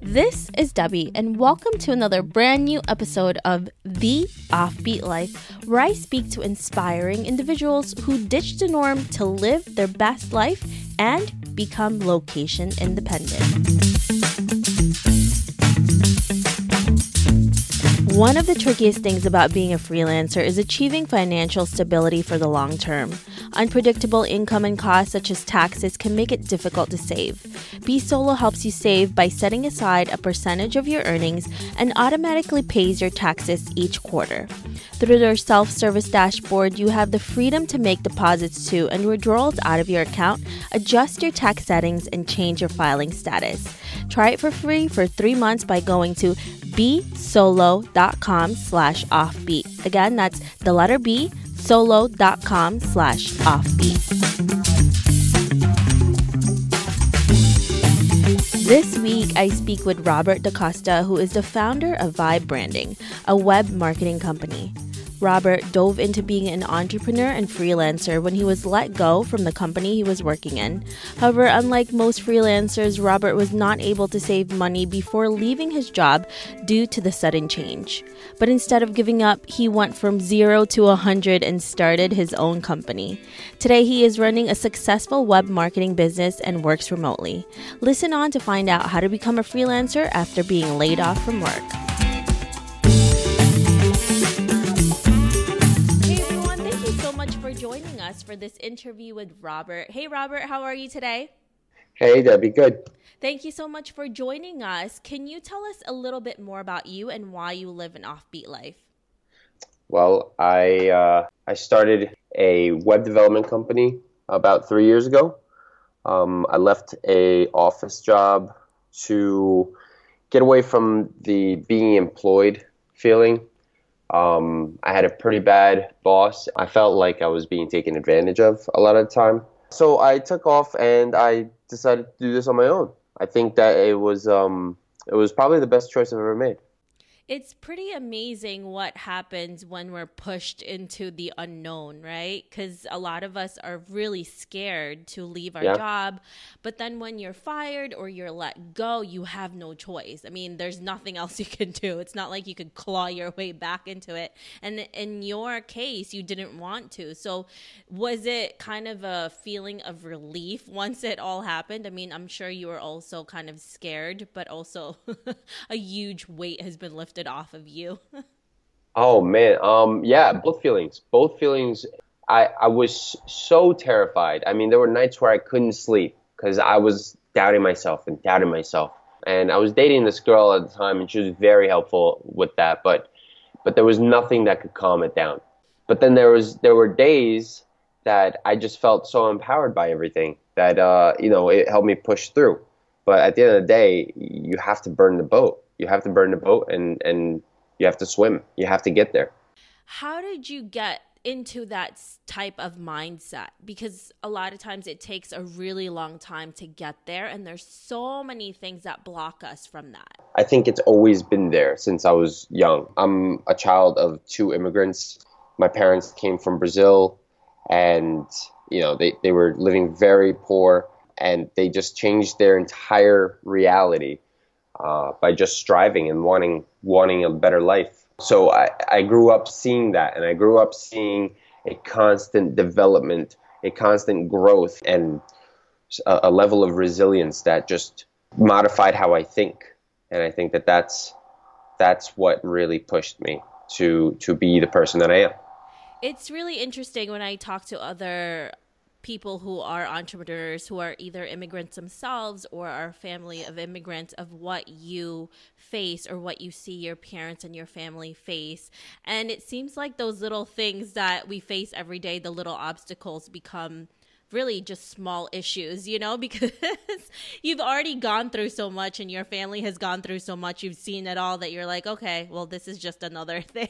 This is Debbie, and welcome to another brand new episode of The Offbeat Life, where I speak to inspiring individuals who ditch the norm to live their best life and become location independent. One of the trickiest things about being a freelancer is achieving financial stability for the long term. Unpredictable income and costs, such as taxes, can make it difficult to save. bSolo helps you save by setting aside a percentage of your earnings and automatically pays your taxes each quarter. Through their self service dashboard, you have the freedom to make deposits to and withdrawals out of your account, adjust your tax settings, and change your filing status. Try it for free for three months by going to bsolo.com slash offbeat. Again, that's the letter B, solo.com slash offbeat. This week, I speak with Robert DaCosta, who is the founder of Vibe Branding, a web marketing company. Robert dove into being an entrepreneur and freelancer when he was let go from the company he was working in. However, unlike most freelancers, Robert was not able to save money before leaving his job due to the sudden change. But instead of giving up, he went from zero to a 100 and started his own company. Today, he is running a successful web marketing business and works remotely. Listen on to find out how to become a freelancer after being laid off from work. For this interview with Robert. Hey, Robert, how are you today? Hey, Debbie, good. Thank you so much for joining us. Can you tell us a little bit more about you and why you live an offbeat life? Well, I uh, I started a web development company about three years ago. Um, I left a office job to get away from the being employed feeling um, I had a pretty bad boss. I felt like I was being taken advantage of a lot of the time. So I took off and I decided to do this on my own. I think that it was um, it was probably the best choice I've ever made it's pretty amazing what happens when we're pushed into the unknown, right? Because a lot of us are really scared to leave our yeah. job. But then when you're fired or you're let go, you have no choice. I mean, there's nothing else you can do. It's not like you could claw your way back into it. And in your case, you didn't want to. So was it kind of a feeling of relief once it all happened? I mean, I'm sure you were also kind of scared, but also a huge weight has been lifted off of you? oh man, um, yeah, both feelings. Both feelings. I I was so terrified. I mean, there were nights where I couldn't sleep because I was doubting myself and doubting myself. And I was dating this girl at the time, and she was very helpful with that. But but there was nothing that could calm it down. But then there was there were days that I just felt so empowered by everything that uh, you know it helped me push through. But at the end of the day, you have to burn the boat you have to burn the boat and and you have to swim. You have to get there. How did you get into that type of mindset because a lot of times it takes a really long time to get there and there's so many things that block us from that. I think it's always been there since I was young. I'm a child of two immigrants. My parents came from Brazil and you know they, they were living very poor and they just changed their entire reality uh, by just striving and wanting wanting a better life. So I, I grew up seeing that, and I grew up seeing a constant development, a constant growth, and a, a level of resilience that just modified how I think. And I think that that's that's what really pushed me to to be the person that I am. It's really interesting when I talk to other people who are entrepreneurs who are either immigrants themselves or are family of immigrants of what you face or what you see your parents and your family face and it seems like those little things that we face every day the little obstacles become really just small issues, you know, because you've already gone through so much and your family has gone through so much. You've seen it all that you're like, okay, well, this is just another thing.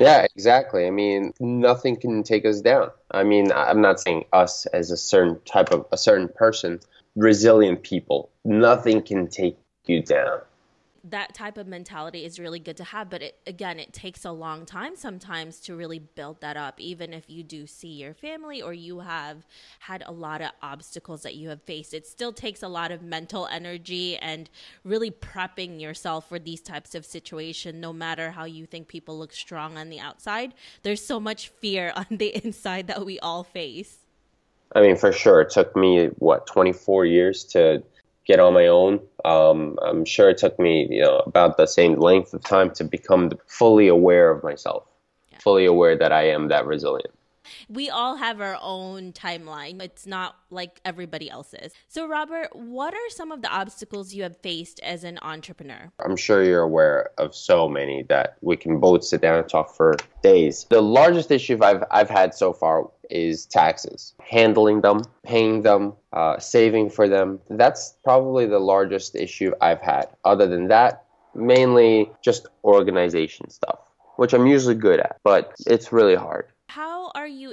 Yeah, exactly. I mean, nothing can take us down. I mean, I'm not saying us as a certain type of a certain person, resilient people. Nothing can take you down. That type of mentality is really good to have but it, again it takes a long time sometimes to really build that up even if you do see your family or you have had a lot of obstacles that you have faced. It still takes a lot of mental energy and really prepping yourself for these types of situations no matter how you think people look strong on the outside. There's so much fear on the inside that we all face. I mean for sure it took me what 24 years to get on my own. Um, I'm sure it took me, you know, about the same length of time to become fully aware of myself, yeah. fully aware that I am that resilient. We all have our own timeline. It's not like everybody else's. So, Robert, what are some of the obstacles you have faced as an entrepreneur? I'm sure you're aware of so many that we can both sit down and talk for days. The largest issue I've, I've had so far is taxes, handling them, paying them, uh, saving for them. That's probably the largest issue I've had. Other than that, mainly just organization stuff, which I'm usually good at, but it's really hard.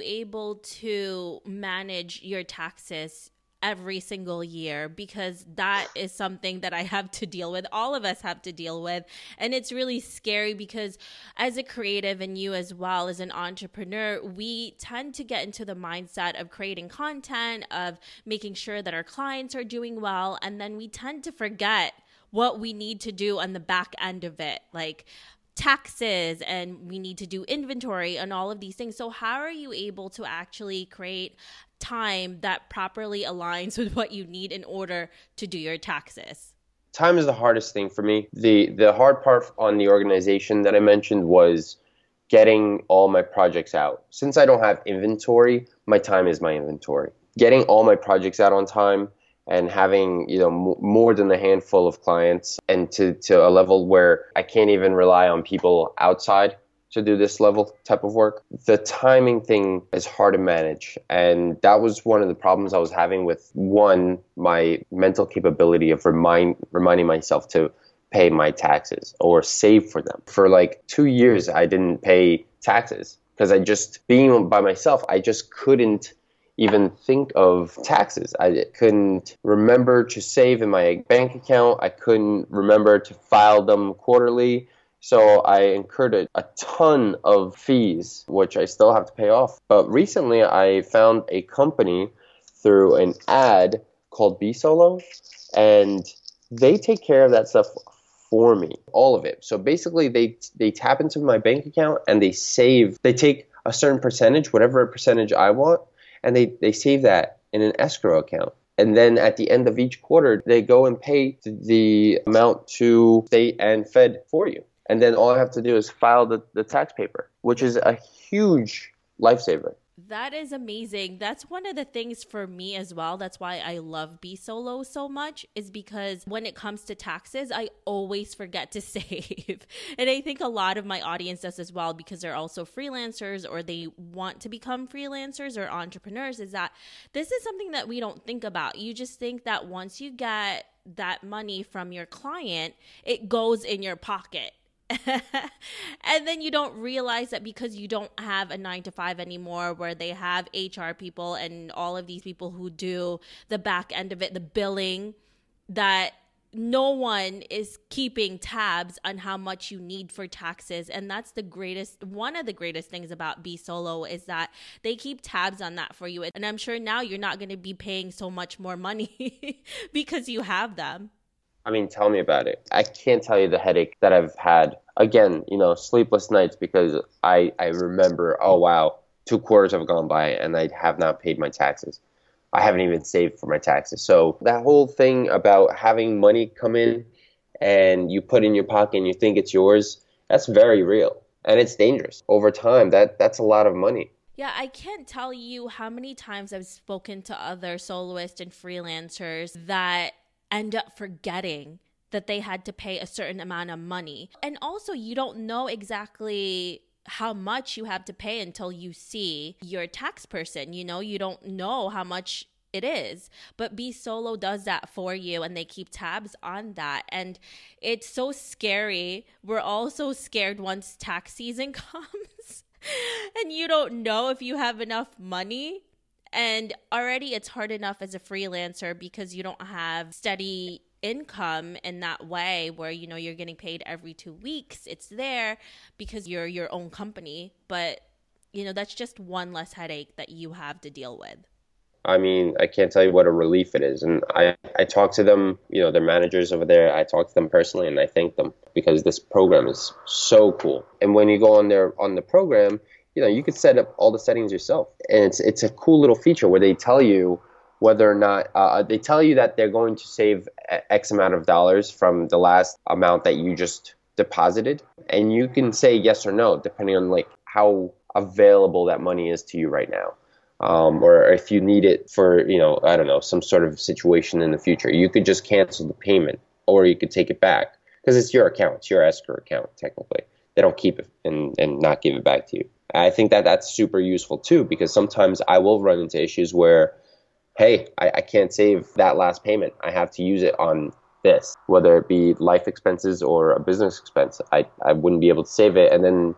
Able to manage your taxes every single year because that is something that I have to deal with. All of us have to deal with. And it's really scary because as a creative and you as well as an entrepreneur, we tend to get into the mindset of creating content, of making sure that our clients are doing well. And then we tend to forget what we need to do on the back end of it. Like, taxes and we need to do inventory and all of these things. So, how are you able to actually create time that properly aligns with what you need in order to do your taxes? Time is the hardest thing for me. The the hard part on the organization that I mentioned was getting all my projects out. Since I don't have inventory, my time is my inventory. Getting all my projects out on time and having you know more than a handful of clients and to, to a level where I can't even rely on people outside to do this level type of work. The timing thing is hard to manage. And that was one of the problems I was having with one, my mental capability of remind reminding myself to pay my taxes or save for them. For like two years I didn't pay taxes because I just being by myself, I just couldn't even think of taxes. I couldn't remember to save in my bank account. I couldn't remember to file them quarterly. So I incurred a, a, ton of fees, which I still have to pay off. But recently I found a company through an ad called bSolo, and they take care of that stuff for me, all of it. So basically, they they tap into my bank account and they save. They take a certain percentage, whatever percentage I want, and they they save that in an escrow account. And then at the end of each quarter, they go and pay the amount to state and Fed for you and then all I have to do is file the, the tax paper, which is a huge lifesaver. That is amazing. That's one of the things for me as well. That's why I love bSolo so much is because when it comes to taxes, I always forget to save. and I think a lot of my audience does as well because they're also freelancers or they want to become freelancers or entrepreneurs is that this is something that we don't think about. You just think that once you get that money from your client, it goes in your pocket and then you don't realize that because you don't have a nine to five anymore where they have HR people and all of these people who do the back end of it, the billing, that no one is keeping tabs on how much you need for taxes. And that's the greatest one of the greatest things about bSolo is that they keep tabs on that for you. And i'm sure now you're not going to be paying so much more money because you have them I mean, tell me about it. I can't tell you the headache that I've had. Again, you know, sleepless nights because I, I remember, oh, wow, two quarters have gone by and I have not paid my taxes. I haven't even saved for my taxes. So that whole thing about having money come in and you put in your pocket and you think it's yours, that's very real. And it's dangerous. Over time, that that's a lot of money. Yeah, I can't tell you how many times I've spoken to other soloists and freelancers that end up forgetting that they had to pay a certain amount of money. And also, you don't know exactly how much you have to pay until you see your tax person. You know, you don't know how much it is. But bSolo does that for you and they keep tabs on that. And it's so scary. We're all so scared once tax season comes and you don't know if you have enough money and already it's hard enough as a freelancer because you don't have steady income in that way where you know you're getting paid every 2 weeks it's there because you're your own company but you know that's just one less headache that you have to deal with I mean, I can't tell you what a relief it is. And I, I talk to them, you know, their managers over there. I talk to them personally and I thank them because this program is so cool. And when you go on there on the program, you know, you could set up all the settings yourself. And it's it's a cool little feature where they tell you whether or not uh, they tell you that they're going to save X amount of dollars from the last amount that you just deposited, and you can say yes or no depending on like how available that money is to you right now. Um, or if you need it for you know I don't know some sort of situation in the future, you could just cancel the payment or you could take it back because it's your account, it's your escrow account technically. They don't keep it and, and not give it back to you. I think that that's super useful too because sometimes I will run into issues where, hey, I, I can't save that last payment. I have to use it on this, whether it be life expenses or a business expense. I, I wouldn't be able to save it. And then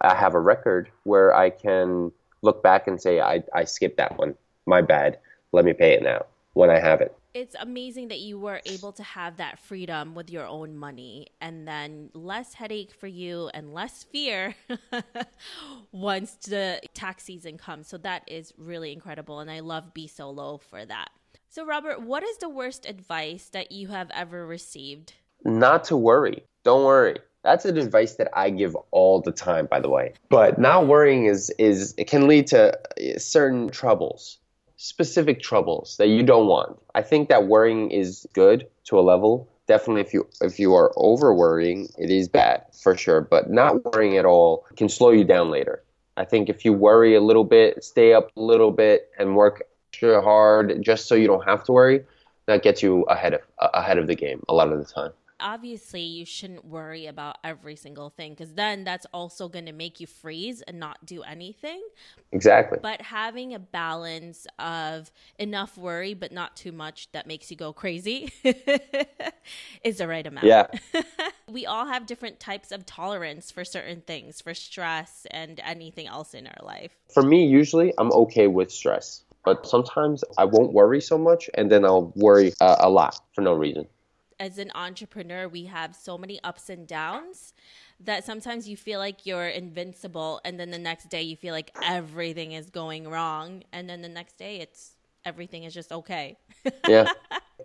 I have a record where I can look back and say, I, I skipped that one. My bad. Let me pay it now when I have it. It's amazing that you were able to have that freedom with your own money and then less headache for you and less fear once the tax season comes. So that is really incredible. And I love bSolo for that. So, Robert, what is the worst advice that you have ever received? Not to worry. Don't worry. That's an advice that I give all the time, by the way. But not worrying is is it can lead to certain troubles, specific troubles that you don't want. I think that worrying is good to a level. Definitely, if you if you are over worrying, it is bad for sure. But not worrying at all can slow you down later. I think if you worry a little bit, stay up a little bit, and work extra hard just so you don't have to worry, that gets you ahead of ahead of the game a lot of the time obviously you shouldn't worry about every single thing because then that's also going to make you freeze and not do anything. Exactly. But having a balance of enough worry but not too much that makes you go crazy is the right amount. Yeah. we all have different types of tolerance for certain things, for stress and anything else in our life. For me, usually I'm okay with stress. But sometimes I won't worry so much, and then I'll worry uh, a lot for no reason as an entrepreneur, we have so many ups and downs that sometimes you feel like you're invincible and then the next day you feel like everything is going wrong and then the next day it's everything is just okay. yeah.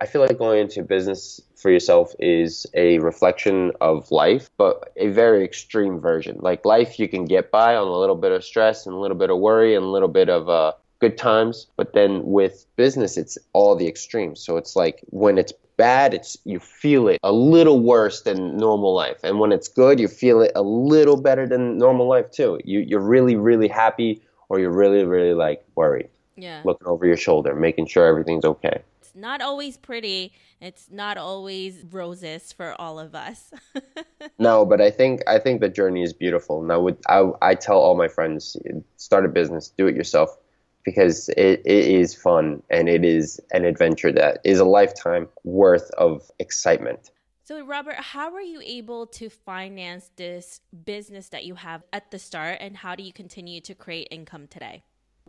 I feel like going into business for yourself is a reflection of life, but a very extreme version. Like life, you can get by on a little bit of stress and a little bit of worry and a little bit of uh, good times. But then with business, it's all the extremes. So it's like when it's bad, it's you feel it a little worse than normal life, and when it's good, you feel it a little better than normal life too. You you're really really happy, or you're really really like worried. Yeah. Looking over your shoulder, making sure everything's okay. It's not always pretty. It's not always roses for all of us. no, but I think I think the journey is beautiful. And I would I, I tell all my friends, start a business, do it yourself because it, it is fun and it is an adventure that is a lifetime worth of excitement. So, Robert, how were you able to finance this business that you have at the start, and how do you continue to create income today?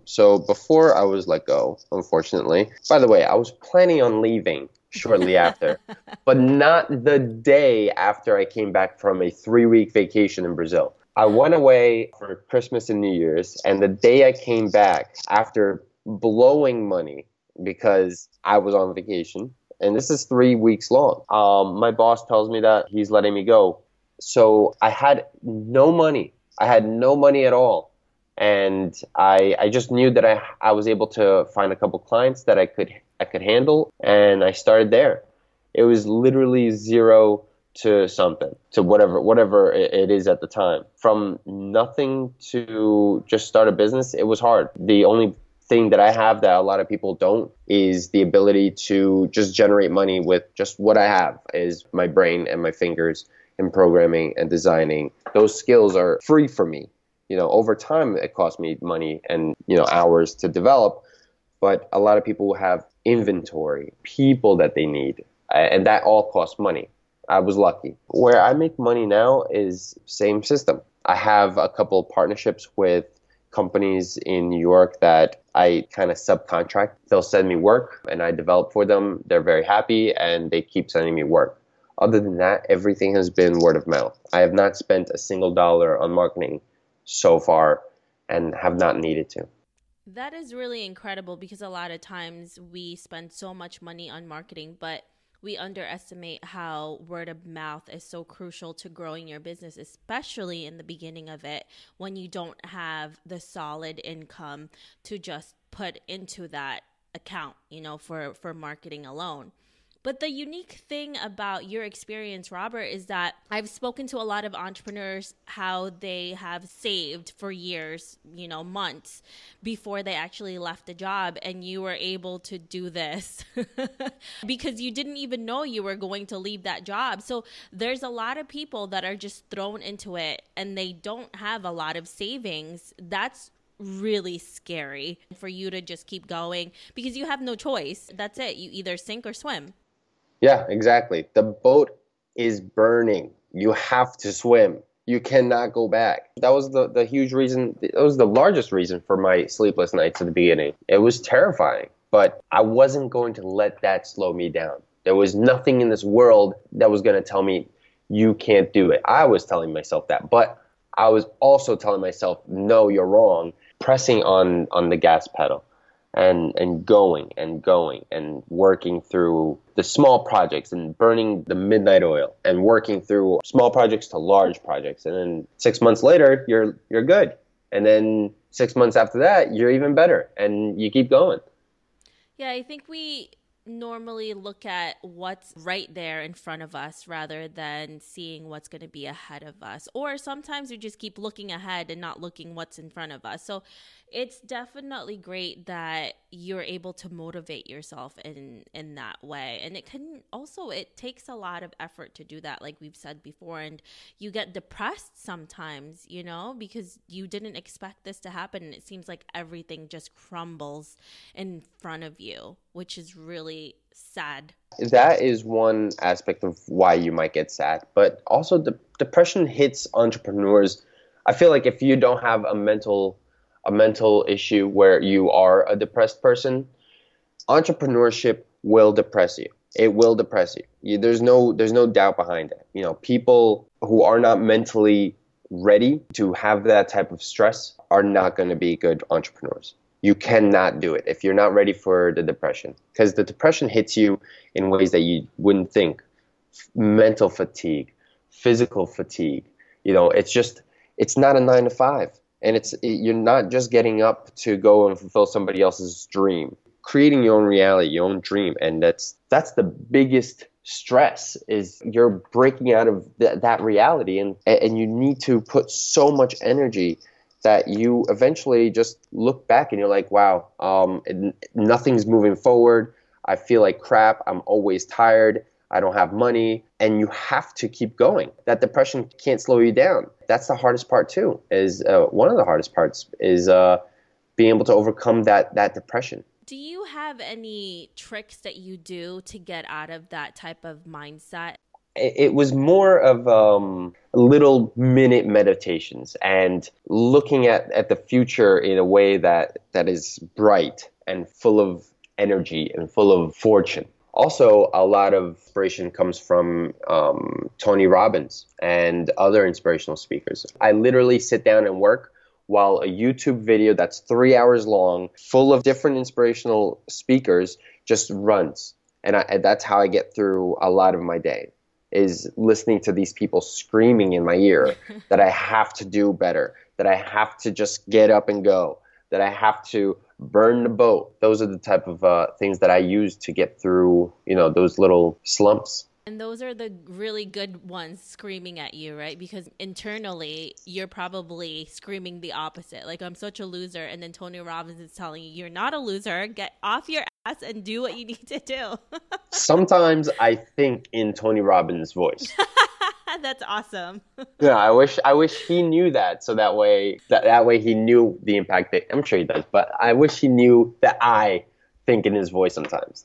So, before I was let go, unfortunately, by the way, I was planning on leaving shortly after, but not the day after I came back from a three week vacation in Brazil. I went away for Christmas and New Year's, and the day I came back after blowing money because I was on vacation, and this is three weeks long, um, my boss tells me that he's letting me go. So I had no money. I had no money at all. And I, I just knew that I, I was able to find a couple clients that I could I could handle, and I started there. It was literally zero to something to whatever whatever it is at the time. From nothing to just start a business it was hard. The only thing that i have that a lot of people don't is the ability to just generate money with just what i have is my brain and my fingers in programming and designing. Those skills are free for me. You know over time it costs me money and you know hours to develop but a lot of people have inventory people that they need and that all costs money I was lucky. Where I make money now is same system. I have a couple partnerships with companies in New York that I kind of subcontract. They'll send me work and I develop for them. They're very happy and they keep sending me work. Other than that, everything has been word of mouth. I have not spent a single dollar on marketing so far and have not needed to. That is really incredible because a lot of times we spend so much money on marketing, but we underestimate how word of mouth is so crucial to growing your business, especially in the beginning of it when you don't have the solid income to just put into that account, you know, for for marketing alone. But the unique thing about your experience, Robert, is that I've spoken to a lot of entrepreneurs how they have saved for years, you know, months before they actually left the job. And you were able to do this because you didn't even know you were going to leave that job. So there's a lot of people that are just thrown into it and they don't have a lot of savings. That's really scary for you to just keep going because you have no choice. That's it. You either sink or swim. Yeah, exactly. The boat is burning. You have to swim. You cannot go back. That was the, the huge reason. that was the largest reason for my sleepless nights at the beginning. It was terrifying, but I wasn't going to let that slow me down. There was nothing in this world that was going to tell me you can't do it. I was telling myself that, but I was also telling myself, no, you're wrong, pressing on on the gas pedal and and going and going and working through the small projects and burning the midnight oil and working through small projects to large projects and then 6 months later you're you're good and then 6 months after that you're even better and you keep going yeah i think we normally look at what's right there in front of us rather than seeing what's going to be ahead of us. Or sometimes we just keep looking ahead and not looking what's in front of us. So it's definitely great that you're able to motivate yourself in in that way. And it can also it takes a lot of effort to do that like we've said before and you get depressed sometimes, you know, because you didn't expect this to happen and it seems like everything just crumbles in front of you, which is really sad. That is one aspect of why you might get sad, but also the depression hits entrepreneurs. I feel like if you don't have a mental a mental issue where you are a depressed person, entrepreneurship will depress you. It will depress you. you. There's no there's no doubt behind it. You know, people who are not mentally ready to have that type of stress are not going to be good entrepreneurs. You cannot do it if you're not ready for the depression because the depression hits you in ways that you wouldn't think. Mental fatigue, physical fatigue. You know, it's just it's not a 9 to 5 and it's you're not just getting up to go and fulfill somebody else's dream. Creating your own reality your own dream. And that's that's the biggest stress is you're breaking out of th- that reality. And and you need to put so much energy that you eventually just look back and you're like wow um, nothing's moving forward. I feel like crap. I'm always tired I don't have money, and you have to keep going. That depression can't slow you down. That's the hardest part too. Is uh, one of the hardest parts is uh, being able to overcome that that depression. Do you have any tricks that you do to get out of that type of mindset? It was more of um, little minute meditations and looking at, at the future in a way that, that is bright and full of energy and full of fortune also a lot of inspiration comes from um, tony robbins and other inspirational speakers. I literally sit down and work while a youtube video that's three hours long full of different inspirational speakers just runs. And, I, and that's how i get through a lot of my day is listening to these people screaming in my ear that i have to do better that i have to just get up and go that i have to burn the boat. Those are the type of uh, things that I use to get through, you know, those little slumps. And those are the really good ones screaming at you, right? Because internally, you're probably screaming the opposite. Like, I'm such a loser. And then Tony Robbins is telling you, you're not a loser. Get off your ass and do what you need to do. Sometimes I think in Tony Robbins' voice. That's awesome. yeah, I wish I wish he knew that so that way that, that way he knew the impact that I'm sure he does, but I wish he knew that I think in his voice sometimes.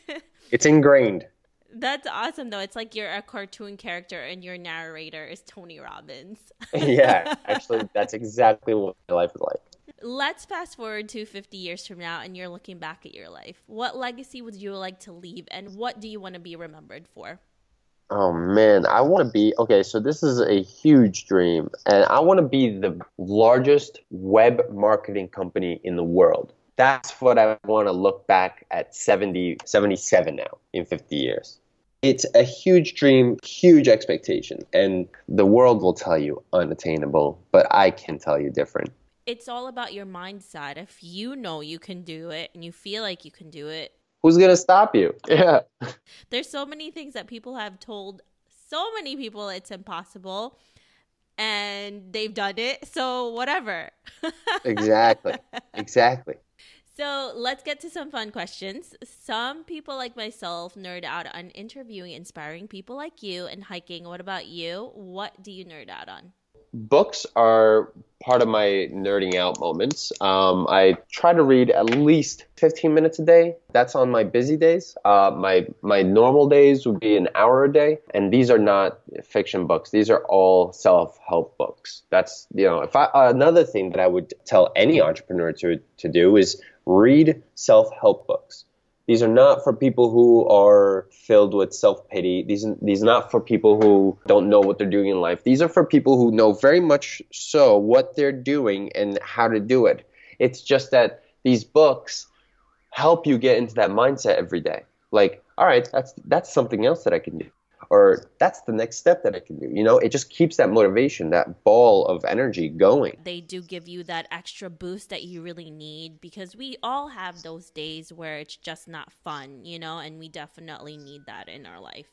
it's ingrained. That's awesome though. It's like you're a cartoon character and your narrator is Tony Robbins. yeah, actually that's exactly what my life is like. Let's fast forward to 50 years from now and you're looking back at your life. What legacy would you like to leave and what do you want to be remembered for? Oh man, I want to be okay. So this is a huge dream, and I want to be the largest web marketing company in the world. That's what I want to look back at 70, 77 now in 50 years. It's a huge dream, huge expectation, and the world will tell you unattainable, but I can tell you different. It's all about your mindset. If you know you can do it and you feel like you can do it, who's gonna stop you? Yeah. There's so many things that people have told so many people it's impossible and they've done it. So whatever. exactly. Exactly. So let's get to some fun questions. Some people like myself nerd out on interviewing inspiring people like you and hiking. What about you? What do you nerd out on? Books are part of my nerding out moments. Um, I try to read at least 15 minutes a day. That's on my busy days. Uh, my my normal days would be an hour a day, and these are not fiction books. These are all self help books. That's you know, if I another thing that I would tell any entrepreneur to to do is read self help books. These are not for people who are filled with self pity. These these are not for people who don't know what they're doing in life. These are for people who know very much so what they're doing and how to do it. It's just that these books help you get into that mindset every day. Like, all right, that's that's something else that I can do or that's the next step that I can do. You know, it just keeps that motivation, that ball of energy going. They do give you that extra boost that you really need because we all have those days where it's just not fun, you know, and we definitely need that in our life.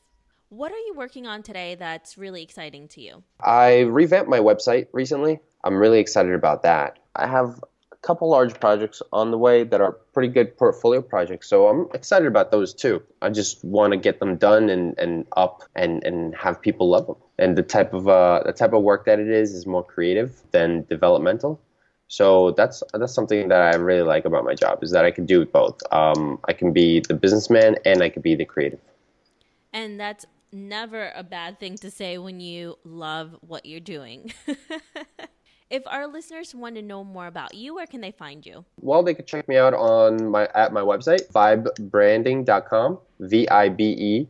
What are you working on today that's really exciting to you? I revamped my website recently. I'm really excited about that. I have couple large projects on the way that are pretty good portfolio projects. So I'm excited about those too. I just want to get them done and, and up and, and have people love them. And the type of uh, the type of work that it is is more creative than developmental. So that's that's something that I really like about my job is that I can do both. Um, I can be the businessman and I can be the creative. And that's never a bad thing to say when you love what you're doing. If our listeners want to know more about you, where can they find you? Well, they can check me out on my at my website, vibebranding.com, V I B E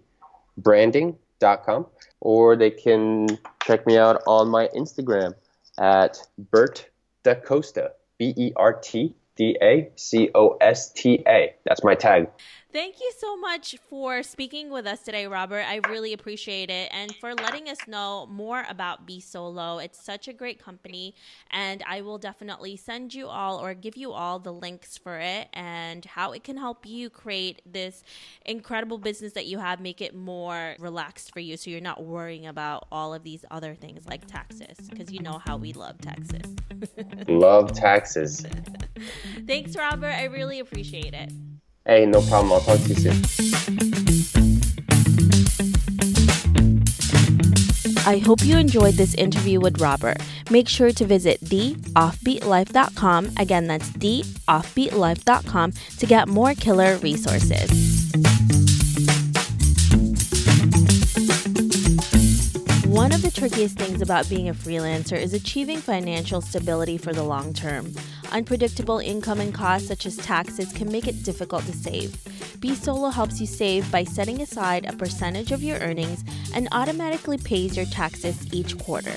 branding.com, or they can check me out on my Instagram at Bert Da Costa, B E R T D A C O S T A. That's my tag. Thank you so much for speaking with us today, Robert. I really appreciate it and for letting us know more about bSolo. It's such a great company, and I will definitely send you all or give you all the links for it and how it can help you create this incredible business that you have, make it more relaxed for you so you're not worrying about all of these other things like taxes because you know how we love taxes. love taxes. Thanks, Robert. I really appreciate it. Hey, no problem. I'll talk to you soon. I hope you enjoyed this interview with Robert. Make sure to visit theoffbeatlife.com. Again, that's theoffbeatlife.com to get more killer resources. One of the trickiest things about being a freelancer is achieving financial stability for the long term. Unpredictable income and costs, such as taxes, can make it difficult to save. bSolo helps you save by setting aside a percentage of your earnings and automatically pays your taxes each quarter.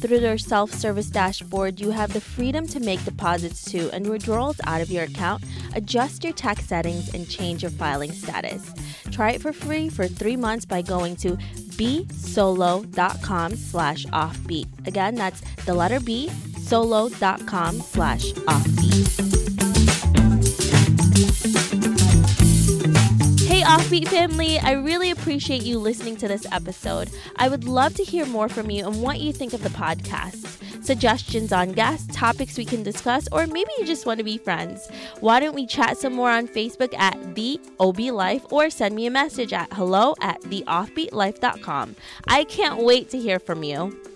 Through their self service dashboard, you have the freedom to make deposits to and withdrawals out of your account, adjust your tax settings, and change your filing status. Try it for free for three months by going to bsolo.com slash offbeat. Again, that's the letter B, solo.com slash offbeat. Hey, Offbeat family, I really appreciate you listening to this episode. I would love to hear more from you and what you think of the podcast. Suggestions on guests, topics we can discuss, or maybe you just want to be friends. Why don't we chat some more on Facebook at The OB Life or send me a message at hello at theoffbeatlife.com. I can't wait to hear from you.